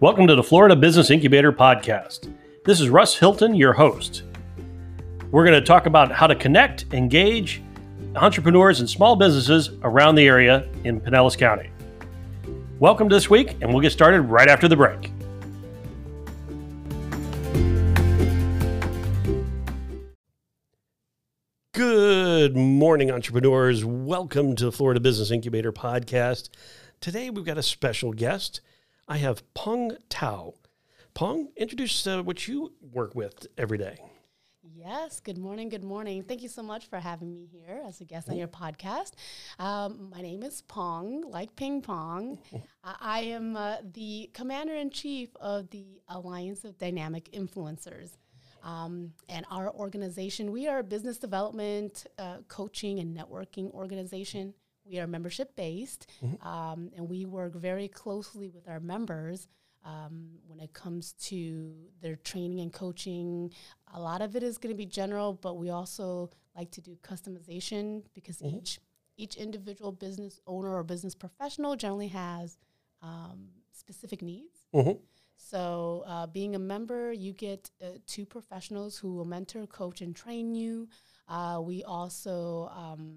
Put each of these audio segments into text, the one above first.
Welcome to the Florida Business Incubator Podcast. This is Russ Hilton, your host. We're going to talk about how to connect, engage entrepreneurs and small businesses around the area in Pinellas County. Welcome to this week, and we'll get started right after the break. Good morning, entrepreneurs. Welcome to the Florida Business Incubator Podcast. Today we've got a special guest. I have Pong Tao. Pong, introduce uh, what you work with every day. Yes, good morning, good morning. Thank you so much for having me here as a guest on your podcast. Um, my name is Pong, like ping pong. I am uh, the commander in chief of the Alliance of Dynamic Influencers. Um, and our organization, we are a business development, uh, coaching, and networking organization. We are membership based, mm-hmm. um, and we work very closely with our members um, when it comes to their training and coaching. A lot of it is going to be general, but we also like to do customization because mm-hmm. each each individual business owner or business professional generally has um, specific needs. Mm-hmm. So, uh, being a member, you get uh, two professionals who will mentor, coach, and train you. Uh, we also um,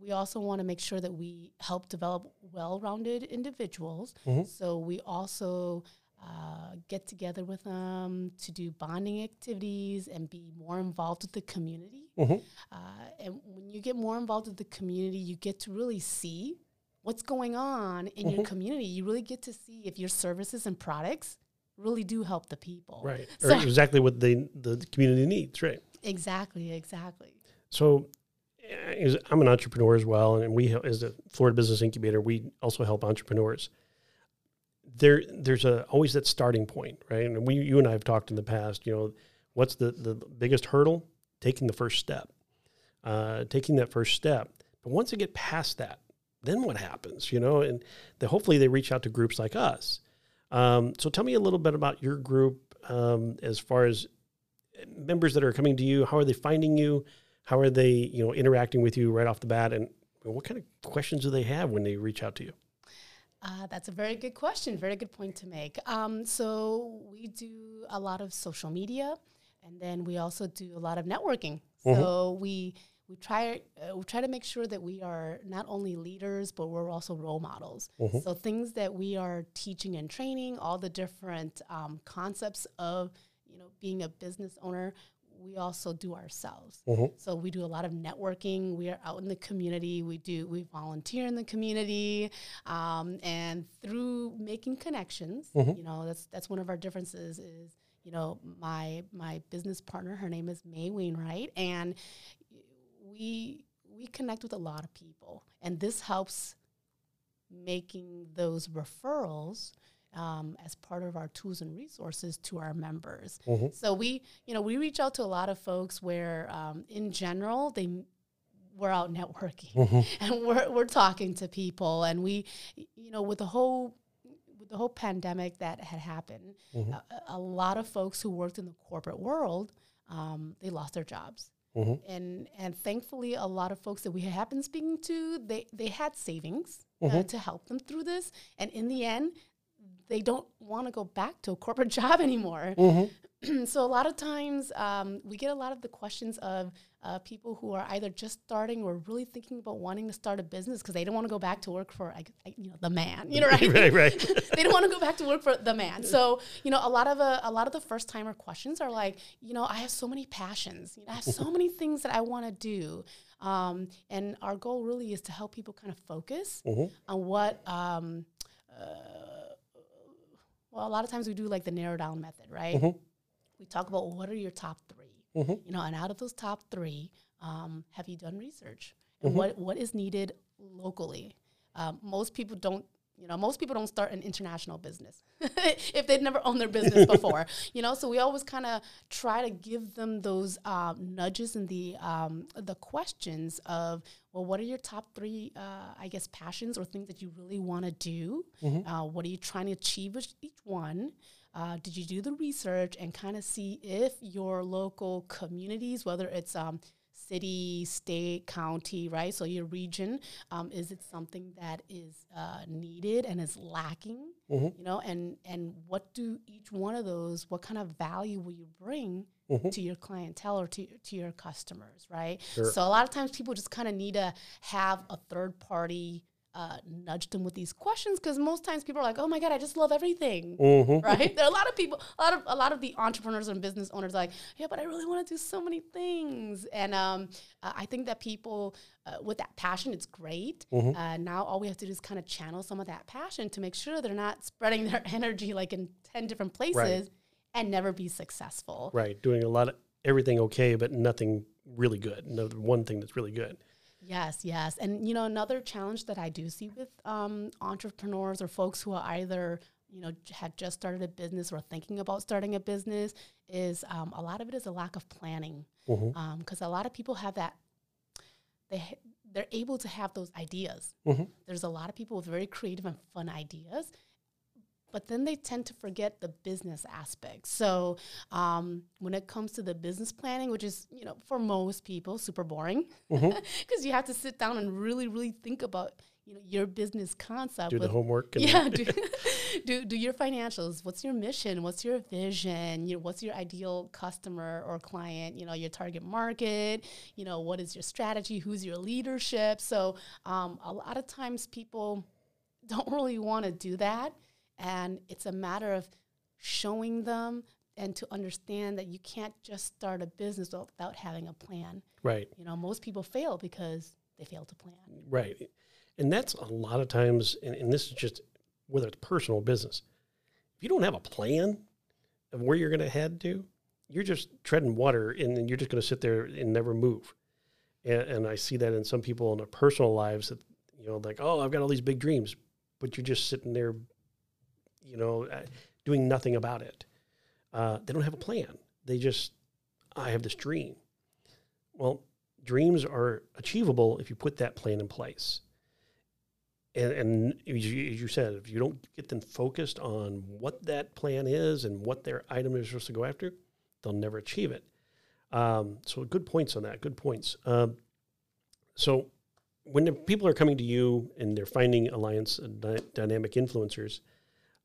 we also want to make sure that we help develop well-rounded individuals. Mm-hmm. So we also uh, get together with them to do bonding activities and be more involved with the community. Mm-hmm. Uh, and when you get more involved with the community, you get to really see what's going on in mm-hmm. your community. You really get to see if your services and products really do help the people. Right. So or exactly what they the community needs, right? Exactly, exactly. So I'm an entrepreneur as well, and we as a Florida Business Incubator, we also help entrepreneurs. There, there's a always that starting point, right? And we, you and I have talked in the past. You know, what's the the biggest hurdle? Taking the first step, uh, taking that first step. But once they get past that, then what happens? You know, and the, hopefully they reach out to groups like us. Um, so tell me a little bit about your group um, as far as members that are coming to you. How are they finding you? How are they, you know, interacting with you right off the bat? And what kind of questions do they have when they reach out to you? Uh, that's a very good question. Very good point to make. Um, so we do a lot of social media, and then we also do a lot of networking. Mm-hmm. So we we try uh, we try to make sure that we are not only leaders but we're also role models mm-hmm. so things that we are teaching and training all the different um, concepts of you know being a business owner we also do ourselves mm-hmm. so we do a lot of networking we are out in the community we do we volunteer in the community um, and through making connections mm-hmm. you know that's that's one of our differences is you know my my business partner her name is may wainwright and we we connect with a lot of people, and this helps making those referrals um, as part of our tools and resources to our members. Mm-hmm. So we, you know, we reach out to a lot of folks where, um, in general, they we're out networking mm-hmm. and we're we're talking to people, and we, you know, with the whole with the whole pandemic that had happened, mm-hmm. a, a, lot of folks who worked in the corporate world, um, they lost their jobs. Mm-hmm. And and thankfully, a lot of folks that we have been speaking to, they they had savings uh, mm-hmm. uh, to help them through this. And in the end, they don't want to go back to a corporate job anymore. Mm-hmm. so a lot of times um, we get a lot of the questions of uh, people who are either just starting or really thinking about wanting to start a business because they don't want to go back to work for you know the man you know right right, right. they don't want to go back to work for the man so you know a lot of uh, a lot of the first timer questions are like you know I have so many passions you know I have so many things that I want to do um, and our goal really is to help people kind of focus mm-hmm. on what um, uh, well, a lot of times we do like the narrow down method, right? Mm-hmm. We talk about what are your top 3 mm-hmm. you know, and out of those top three, um, have you done research? And mm-hmm. what what is needed locally? Um, most people don't you know, most people don't start an international business if they've never owned their business before. you know, so we always kind of try to give them those um, nudges and the um, the questions of, well, what are your top three, uh, I guess, passions or things that you really want to do? Mm-hmm. Uh, what are you trying to achieve with each one? Uh, did you do the research and kind of see if your local communities, whether it's um, city, state, county, right? So your region, um, is it something that is uh, needed and is lacking? Mm-hmm. You know, and and what do each one of those? What kind of value will you bring Mhm. to your clientele or to to your customers, right? Sure. So a lot of times people just kind of need to have a third party. Uh, nudge them with these questions because most times people are like, "Oh my god, I just love everything." Mm-hmm. right? There are a lot of people, a lot of a lot of the entrepreneurs and business owners are like, yeah, but I really want to do so many things, and um, uh, I think that people uh, with that passion, it's great. Mhm. Uh, now all we have to do is kind of channel some of that passion to make sure they're not spreading their energy like in ten different places and never be successful. Right. Doing a lot of everything okay, but nothing really good. No one thing that's really good. Yes, yes. And you know, another challenge that I do see with um, entrepreneurs or folks who are either you know had just started a business or thinking about starting a business is um, a lot of it is a lack of planning because a lot of people have that they ha- they're able to have those ideas. Mhm. There's a lot of people with very creative and fun ideas. But then they tend to forget the business aspect. So um, when it comes to the business planning, which is you know for most people super boring, because you have to sit down and really, really think about you know your business concept. Do the homework. And yeah, do, do do your financials. What's your mission? What's your vision? You know, what's your ideal customer or client? You know, your target market. You know, what is your strategy? Who's your leadership? So, um, a lot of times people don't really want to do that, and it's a matter of showing them and to understand that you can't just start a business without- having a plan. Right. You know, most people fail because they fail to plan. Right. And that's a lot of times, and, and this is just whether it's personal or business. If you don't have a plan of where you're going to head to, you're just treading water and you're just going to sit there and never move. And, and I see that in some people in their personal lives that, you know, like, oh, I've got all these big dreams, but you're just sitting there, you know, uh, doing nothing about it. Uh, they don't have a plan. They just, I have this dream. Well, dreams are achievable if you put that plan in place. And, and as, you, as you said, if you don't get them focused on what that plan is and what their item is supposed to go after, they'll never achieve it. Um, so good points on that. Good points. Um, so when people are coming to you and they're finding alliance dy- dynamic influencers,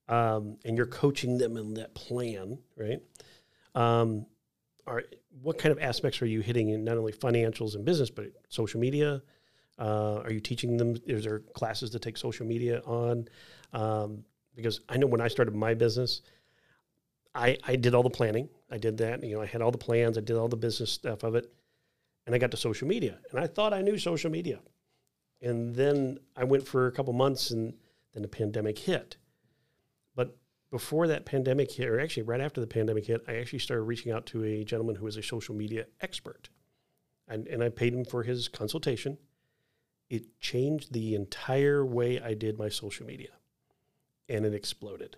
um, and you're coaching them in that plan, right? Um, are what kind of aspects are you hitting in not only financials and business, but social media? Uh, are you teaching them? Is there classes to take social media on? Um, because I know when I started my business, I, I did all the planning. I did that. You know, I had all the plans. I did all the business stuff of it, and I got to social media, and I thought I knew social media, and then I went for a couple months, and then the pandemic hit. Before that pandemic hit, or actually right after the pandemic hit, I actually started reaching out to a gentleman who was a social media expert, and and I paid him for his consultation. It changed the entire way I did my social media, and it exploded.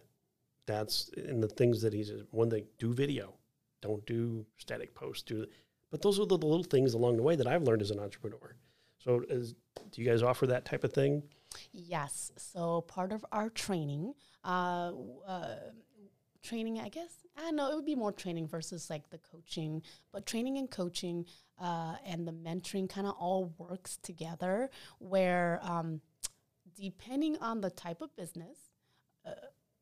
That's in the things that he's one thing do video. Don't do static posts do but those are the little things along the way that i've learned as an entrepreneur. So do you guys offer that type of thing Yes. So part of our training, uh, uh, training, I guess, I know it would be more training versus like the coaching, but training and coaching uh, and the mentoring kind of all works together where um, depending on the type of business, uh,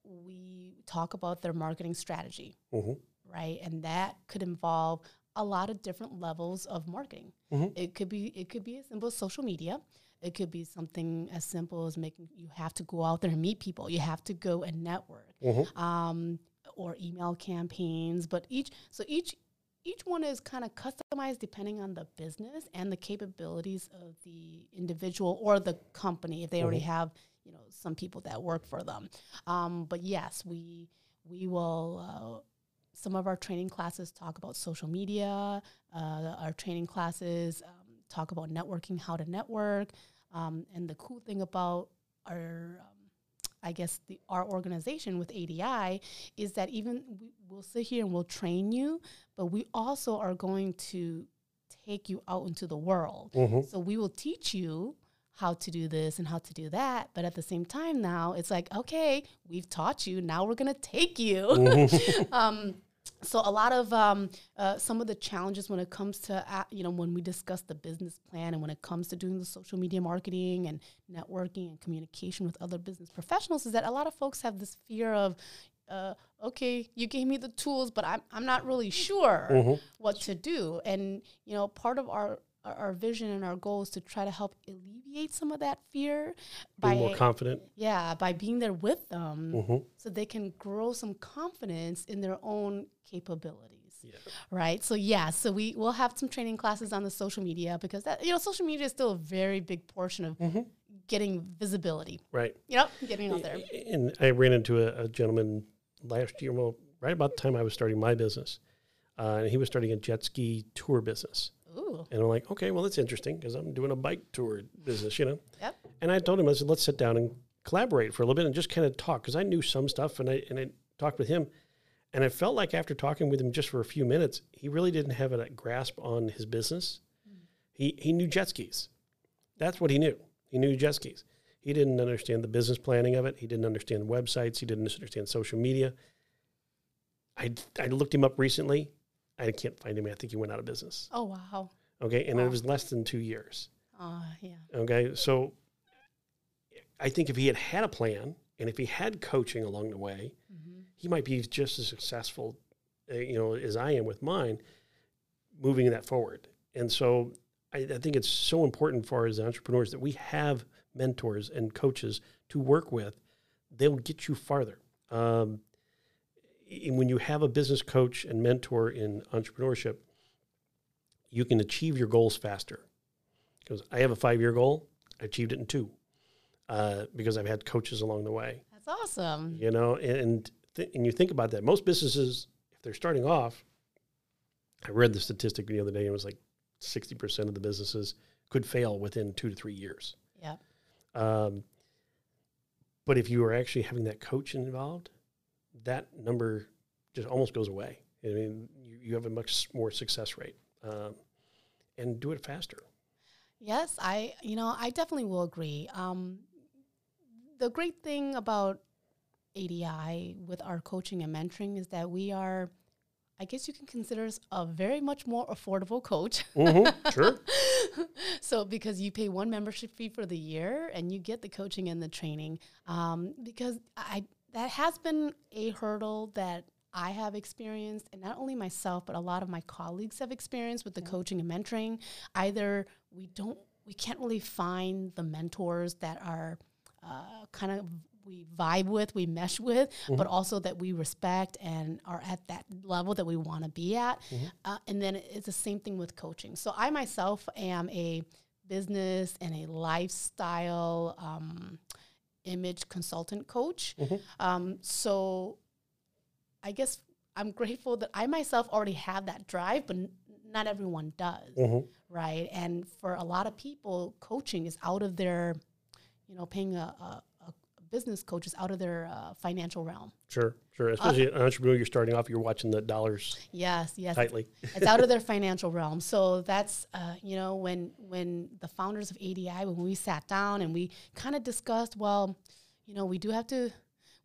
we talk about their marketing strategy, Mhm. right? And that could involve a lot of different levels of marketing. Mhm. It could be it could be as simple as social media. It could be something as simple as making you have to go out there and meet people. You have to go and network, Mhm. um, or email campaigns. But each so each each one is kind of customized depending on the business and the capabilities of the individual or the company if they already have you know some people that work for them. Um, but yes, we we will. Uh, some of our training classes talk about social media. Uh, our training classes um, talk about networking, how to network. Um, and the cool thing about our, um, I guess, the our organization with ADI is that even we, we'll sit here and we'll train you, but we also are going to take you out into the world. Mhm. So we will teach you how to do this and how to do that. But at the same time, now it's like, okay, we've taught you. Now we're going to take you. um, so a lot of um, uh, some of the challenges when it comes to uh, you know when we discuss the business plan and when it comes to doing the social media marketing and networking and communication with other business professionals is that a lot of folks have this fear of uh, okay you gave me the tools but i'm, I'm not really sure Mm-hmm. what to do and you know part of our our- our vision and our goal is to try to help alleviate some of that fear Be more confident. yeah by being there with them Mhm. so they can grow some confidence in their own capabilities Yeah. right so yeah so we will have some training classes on the social media because that you know social media is still a very big portion of Mm-hmm. getting visibility Right. you know getting out there And I ran into a, a gentleman last year, well, right about the time I was starting my business. Uh, and he was starting a jet ski tour business. Ooh And I'm like, okay, well, that's interesting because I'm doing a bike tour business, you know? yep And I told him, I said, let's sit down and collaborate for a little bit and just kind of talk because I knew some stuff and I, and I talked with him. And I felt like after talking with him just for a few minutes, he really didn't have a grasp on his business. Mm. He, he knew jet skis. That's what he knew. He knew jet skis. He didn't understand the business planning of it. He didn't understand websites. He didn't understand social media. I, I looked him up recently. I can't find him. I think he went out of business. oh wow Okay. And Wow. it was less than two years. uh yeah Okay, so I think if he had had a plan and if he had coaching along the way, mm-hmm. he might be just as successful, uh, you know, as I am with mine, moving that forward. And so I, I think it's so important for as entrepreneurs that we have mentors and coaches to work with. They'll get you farther. Um, when you have a business coach and mentor in entrepreneurship, you can achieve your goals faster. Because I have a five year goal, I achieved it in two uh, because I've had coaches along the way. That's awesome. You know and th- and you think about that. Most businesses if they're starting off i read the statistic the other day and it was like 60% of the businesses could fail within two to three years. Yeah um, but if you are actually having that coach involved that number just almost goes away i mean you, you have a much more success rate um, and do it faster Yes, I you know I definitely will agree. Um, the great thing about ADI with our coaching and mentoring is that we are, I guess you can consider us a very much more affordable coach. Mhm, sure so because you pay one membership fee for the year and you get the coaching and the training, um, because I that has been a hurdle that I have experienced, and not only myself, but a lot of my colleagues have experienced with the coaching and mentoring. Either we don't, we can't really find the mentors that are uh, kind of we vibe with, we mesh with, but also that we respect and are at that level that we want to be at. Uh, and then it's the same thing with coaching. So I myself am a business and a lifestyle um, image consultant coach. Um, so I guess I'm grateful that I myself already have that drive, but n- not everyone does, Mhm. right? And for a lot of people, coaching is out of their, you know, paying a, a business coaches out of their uh, financial realm. sure sure especially an entrepreneur you're starting off you're watching the dollars Yes, yes, tightly it's out of their financial realm. So that's uh, you know when when the founders of ADI when we sat down and we kind of discussed, well, you know, we do have to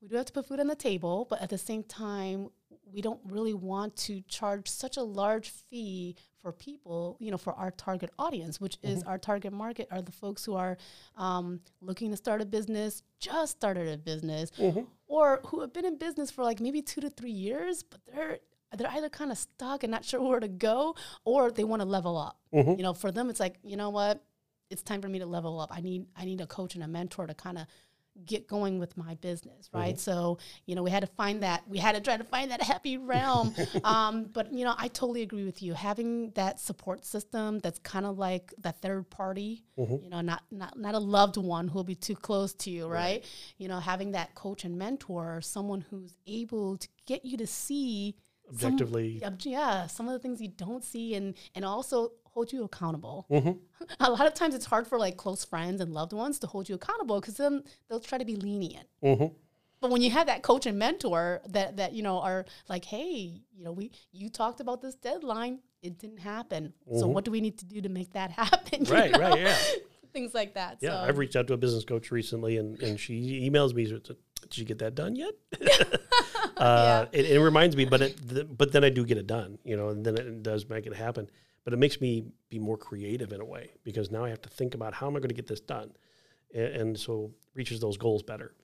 we do have to put food on the table, but at the same time, we don't really want to charge such a large fee for people, you know, for our target audience, which is mm-hmm. our target market are the folks who are um, looking to start a business, just started a business, mm-hmm. or who have been in business for like maybe two to three years, but they're they're either kind of stuck and not sure where to go, or they want to level up. Mm-hmm. You know, for them, it's like you know what, it's time for me to level up. I need I need a coach and a mentor to kind of get going with my business, right? So, you know, we had to find that, we had to try to find that happy realm. um, but, you know, I totally agree with you. Having that support system that's kind of like that third party, you know, not, not, not a loved one who'll be too close to you, right? You know, having that coach and mentor, someone who's able to get you to see objectively Ob- yeah, some of the things you don't see, and and also hold you accountable. Mm-hmm. A lot of times, it's hard for like close friends and loved ones to hold you accountable because then they'll try to be lenient. Mhm. But when you have that coach and mentor that that you know are like, hey, you know, we you talked about this deadline, it didn't happen. So what do we need to do to make that happen? Mm-hmm. Right, know? right, yeah. Things like that. Yeah, so. I've reached out to a business coach recently, and, and she emails me. Did you get that done yet? uh, it, it reminds me, but it, th- but then I do get it done, you know, and then it does make it happen. But it makes me be more creative in a way because now I have to think about how am I going to get this done, and, and so reaches those goals better.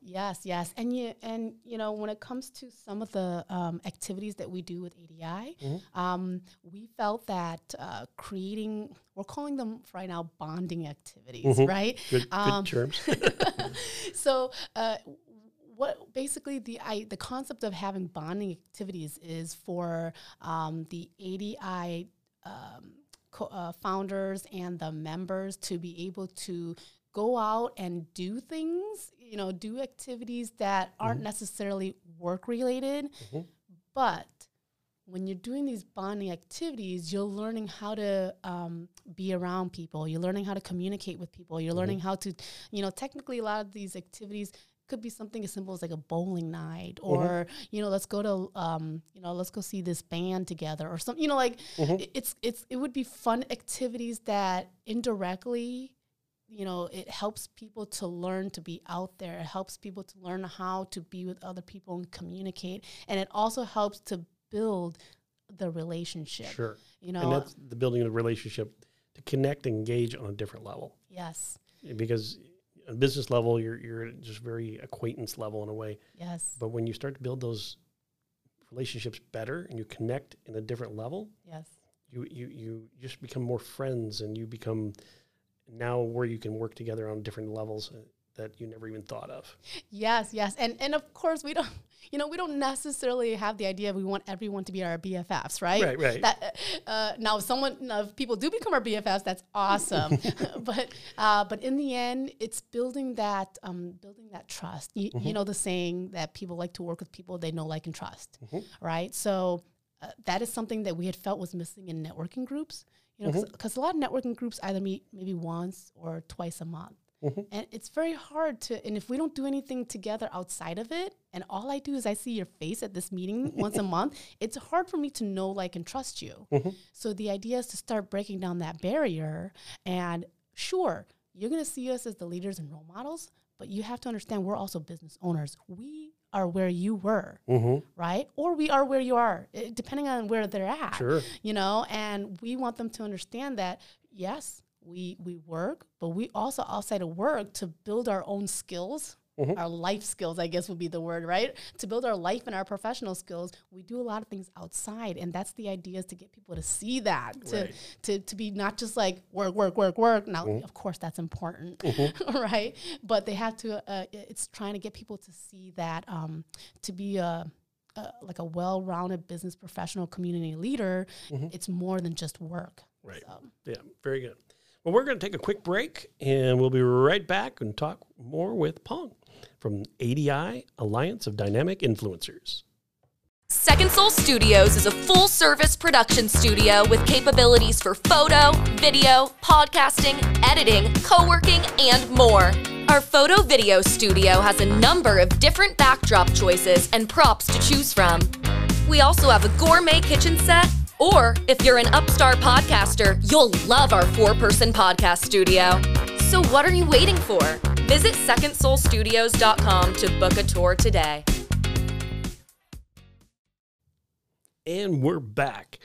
Yes, yes, and you and you know when it comes to some of the um, activities that we do with ADI, Mm-hmm. um, we felt that uh, creating we're calling them right now bonding activities, right? Mm-hmm. Good, good Um, terms. so uh, what basically the I, the concept of having bonding activities is for um, the ADI um, co- uh, founders and the members to be able to go out and do things, you know, do activities that aren't necessarily work related, but when you're doing these bonding activities, you're learning how to um, be around people. You're learning how to communicate with people. You're learning how to, you know, technically a lot of these activities could be something as simple as like a bowling night or you know let's go to um, you know let's go see this band together or something you know like it- it's it's it would be fun activities that indirectly you know it helps people to learn to be out there. It helps people to learn how to be with other people and communicate. And it also helps to build the relationship Sure. you know? And that's the building of a relationship to connect and engage on a different level. yes. Because on business level, you're you're just very acquaintance level in a way. yes. But when you start to build those relationships better and you connect in a different level, yes. you you you just become more friends and you become now where you can work together on different levels that you never even thought of. Yes, yes, and and of course we don't, you know, we don't necessarily have the idea we want everyone to be our BFFs, right? Right, right. That uh, now, if someone, if people do become our BFFs, that's awesome. but uh, but in the end, it's building that um, building that trust. You, Mm-hmm. you know the saying that people like to work with people they know, like, and trust, Mm-hmm. right? So. Uh, that is something that we had felt was missing in networking groups, you know, Mm-hmm. because a lot of networking groups either meet maybe once or twice a month. Mm-hmm. And it's very hard to, and if we don't do anything together outside of it, and all I do is I see your face at this meeting once a month, it's hard for me to know, like, and trust you. Mm-hmm. So the idea is to start breaking down that barrier. And sure, you're going to see us as the leaders and role models, but you have to understand we're also business owners. We are where you were, Mm-hmm. right? Or we are where you are, depending on where they're at Sure. you know and we want them to understand that yes we we work but we also outside of work to build our own skills our life skills i guess would be the word right to build our life and our professional skills we do a lot of things outside and that's the idea is to get people to see that to Right. to, to be not just like work work work work now of course that's important right but they have to uh, it's trying to get people to see that um, to be a uh, like a well-rounded business professional community leader, it's more than just work. Right. So, Yeah, very good. Well, we're going to take a quick break and we'll be right back and talk more with Pong from ADI, Alliance of Dynamic Influencers. Second Soul Studios is a full service production studio with capabilities for photo, video, podcasting, editing, co working, and more. Our photo video studio has a number of different backdrop choices and props to choose from. We also have a gourmet kitchen set, or if you're an upstart podcaster, you'll love our four person podcast studio. So, what are you waiting for? Visit secondsoulstudios.com to book a tour today. And we're back.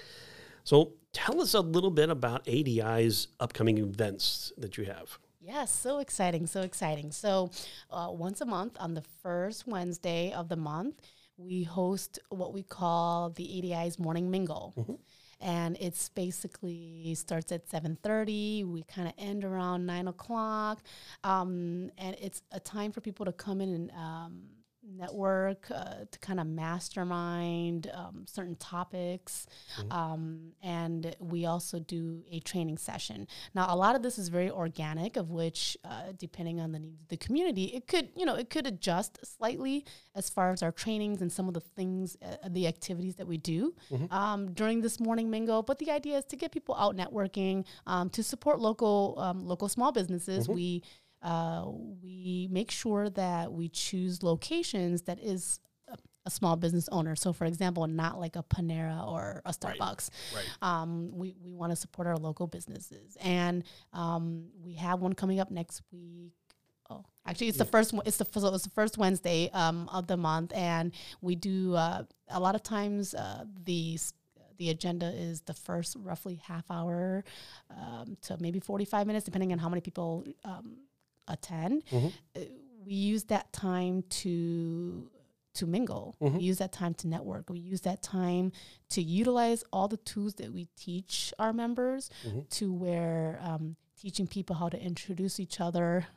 So tell us a little bit about ADI's upcoming events that you have. yes, so exciting, so exciting. So, uh, once a month on the first Wednesday of the month, we host what we call the ADI's Morning Mingle. And it's basically starts at 7.30. We kind of end around 9 o'clock. Um, and it's a time for people to come in and um, network, uh, to kind of mastermind um, certain topics. Um, and we also do a training session. Now, a lot of this is very organic, of which, uh, depending on the needs of the community, it could, you know, it could adjust slightly as far as our trainings and some of the things, uh, the activities that we do um, during this morning mingle. But the idea is to get people out networking, um, to support local um, local small businesses. We uh, we make sure that we choose locations that is a, a small business owner. So, for example, not like a Panera or a Starbucks. Right. Um, we we want to support our local businesses, and um, we have one coming up next week. Mingle. Actually, it's the first. It's the so it's the first Wednesday um, of the month, and we do uh, a lot of times uh, the the agenda is the first roughly half hour um, to maybe forty five minutes, depending on how many people um, attend. Mm-hmm. Uh, we use that time to to mingle. Mhm. We use that time to network. We use that time to utilize all the tools that we teach our members Mhm. to where um, teaching people how to introduce each other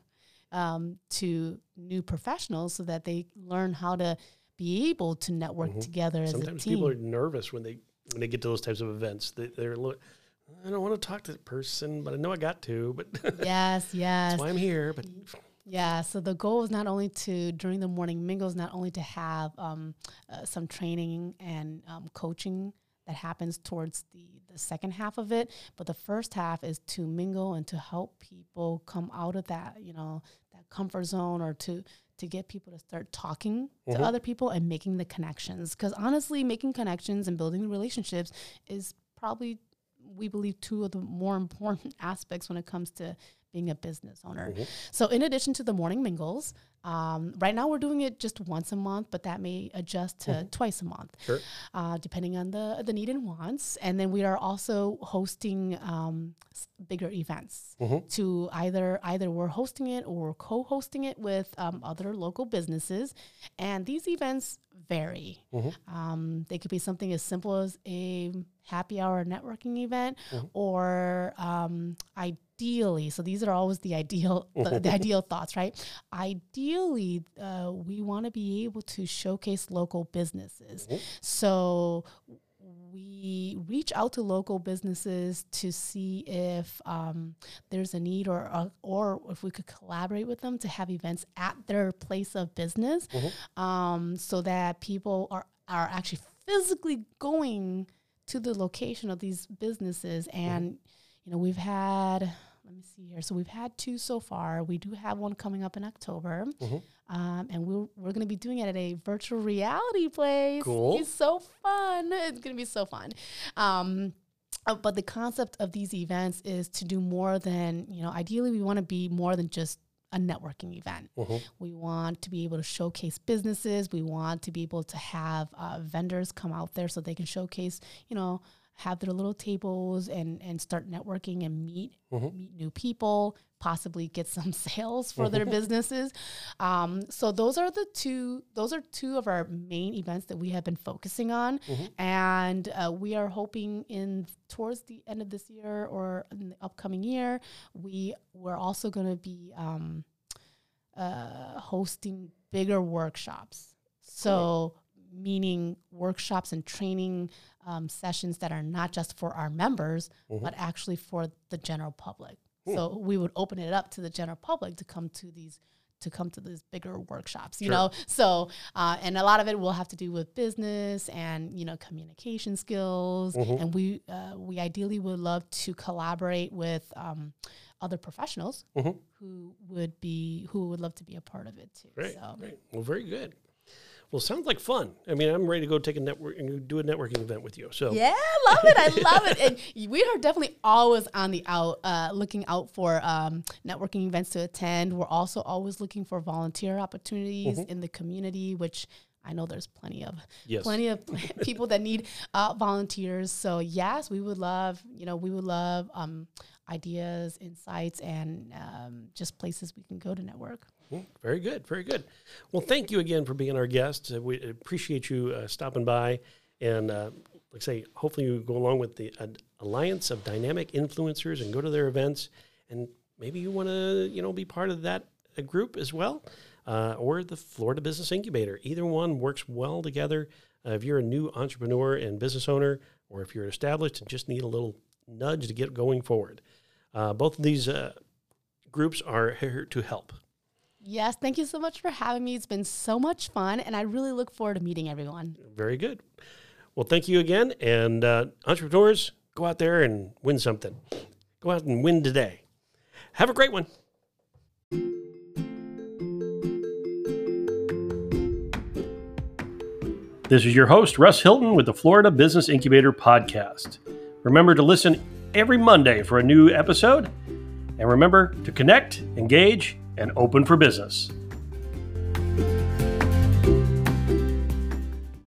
um, to new professionals so that they learn how to be able to network Mhm. together as a Sometimes team. people are nervous when they when they get to those types of events. They, they're a little, I don't want to talk to that person, but I know I got to. But yes, yes. that's why I'm here. But Yeah, so the goal is not only to during the morning mingles, not only to have um, uh, some training and um, coaching that happens towards the the second half of it, but the first half is to mingle and to help people come out of that you know that comfort zone or to to get people to start talking to Mhm. other people and making the connections. Because honestly, making connections and building relationships is probably we believe two of the more important aspects when it comes to being a business owner. Mhm. So, in addition to the morning mingles, um, right now we're doing it just once a month, but that may adjust to twice a month, Sure. uh, depending on the the need and wants. And then we are also hosting um, bigger events. Mhm. To either either we're hosting it or co-hosting it with um, other local businesses, and these events vary. Mhm. Um, they could be something as simple as a happy hour networking event, Mhm. or um, ideally, so these are always the ideal, the, the ideal thoughts, right? Ideally, uh, we want to be able to showcase local businesses. So we reach out to local businesses to see if um, there's a need or, or or if we could collaborate with them to have events at their place of business, Mhm. um, so that people are are actually physically going to the location of these businesses. And you know, we've had let me see here. So we've had two so far. We do have one coming up in October. Mhm. Um, and we're, we're going to be doing it at a virtual reality place. Cool. It's so fun. It's going to be so fun. Um, uh, but the concept of these events is to do more than, you know, ideally we want to be more than just a networking event. Mhm. We want to be able to showcase businesses. We want to be able to have uh, vendors come out there so they can showcase, you know, have their little tables and and start networking and meet Mhm. meet new people, possibly get some sales for their businesses. Um, so those are the two. Those are two of our main events that we have been focusing on, Mhm. and uh, we are hoping in towards the end of this year or in the upcoming year, we we're also going to be um, uh, hosting bigger workshops. So, meaning workshops and training um, sessions that are not just for our members, Mhm. but actually for the general public. Hmm. So we would open it up to the general public to come to these to come to these bigger workshops you Sure. know so uh, and a lot of it will have to do with business and you know communication skills Mhm. and we uh, we ideally would love to collaborate with um, other professionals Mhm. who would be who would love to be a part of it too Great, so great. Well, very good. Well, sounds like fun. I mean, I'm ready to go take a network and do a networking event with you. So, Yeah, love it. I love it. And we are definitely always on the out, uh, looking out for um, networking events to attend. We're also always looking for volunteer opportunities in the community, which I know there's plenty of Yes. plenty of people that need uh, volunteers. So yes, we would love, you know, we would love um, ideas, insights, and um, just places we can go to network. Very good, very good. Well, thank you again for being our guest. Uh, we appreciate you uh, stopping by, and uh, like I say, hopefully you go along with the uh, Alliance of Dynamic Influencers and go to their events, and maybe you want to, you know, be part of that uh, group as well, uh, or the Florida Business Incubator. Either one works well together. If you're a new entrepreneur and business owner, or if you're established and just need a little nudge to get going forward, both of these groups are here to help. Yes, thank you so much for having me. It's been so much fun, and I really look forward to meeting everyone. Very good. Well, thank you again. And uh, entrepreneurs, go out there and win something. Go out and win today. Have a great one. This is your host, Russ Hilton, with the Florida Business Incubator Podcast. Remember to listen every Monday for a new episode. And remember to connect, engage, and open for business.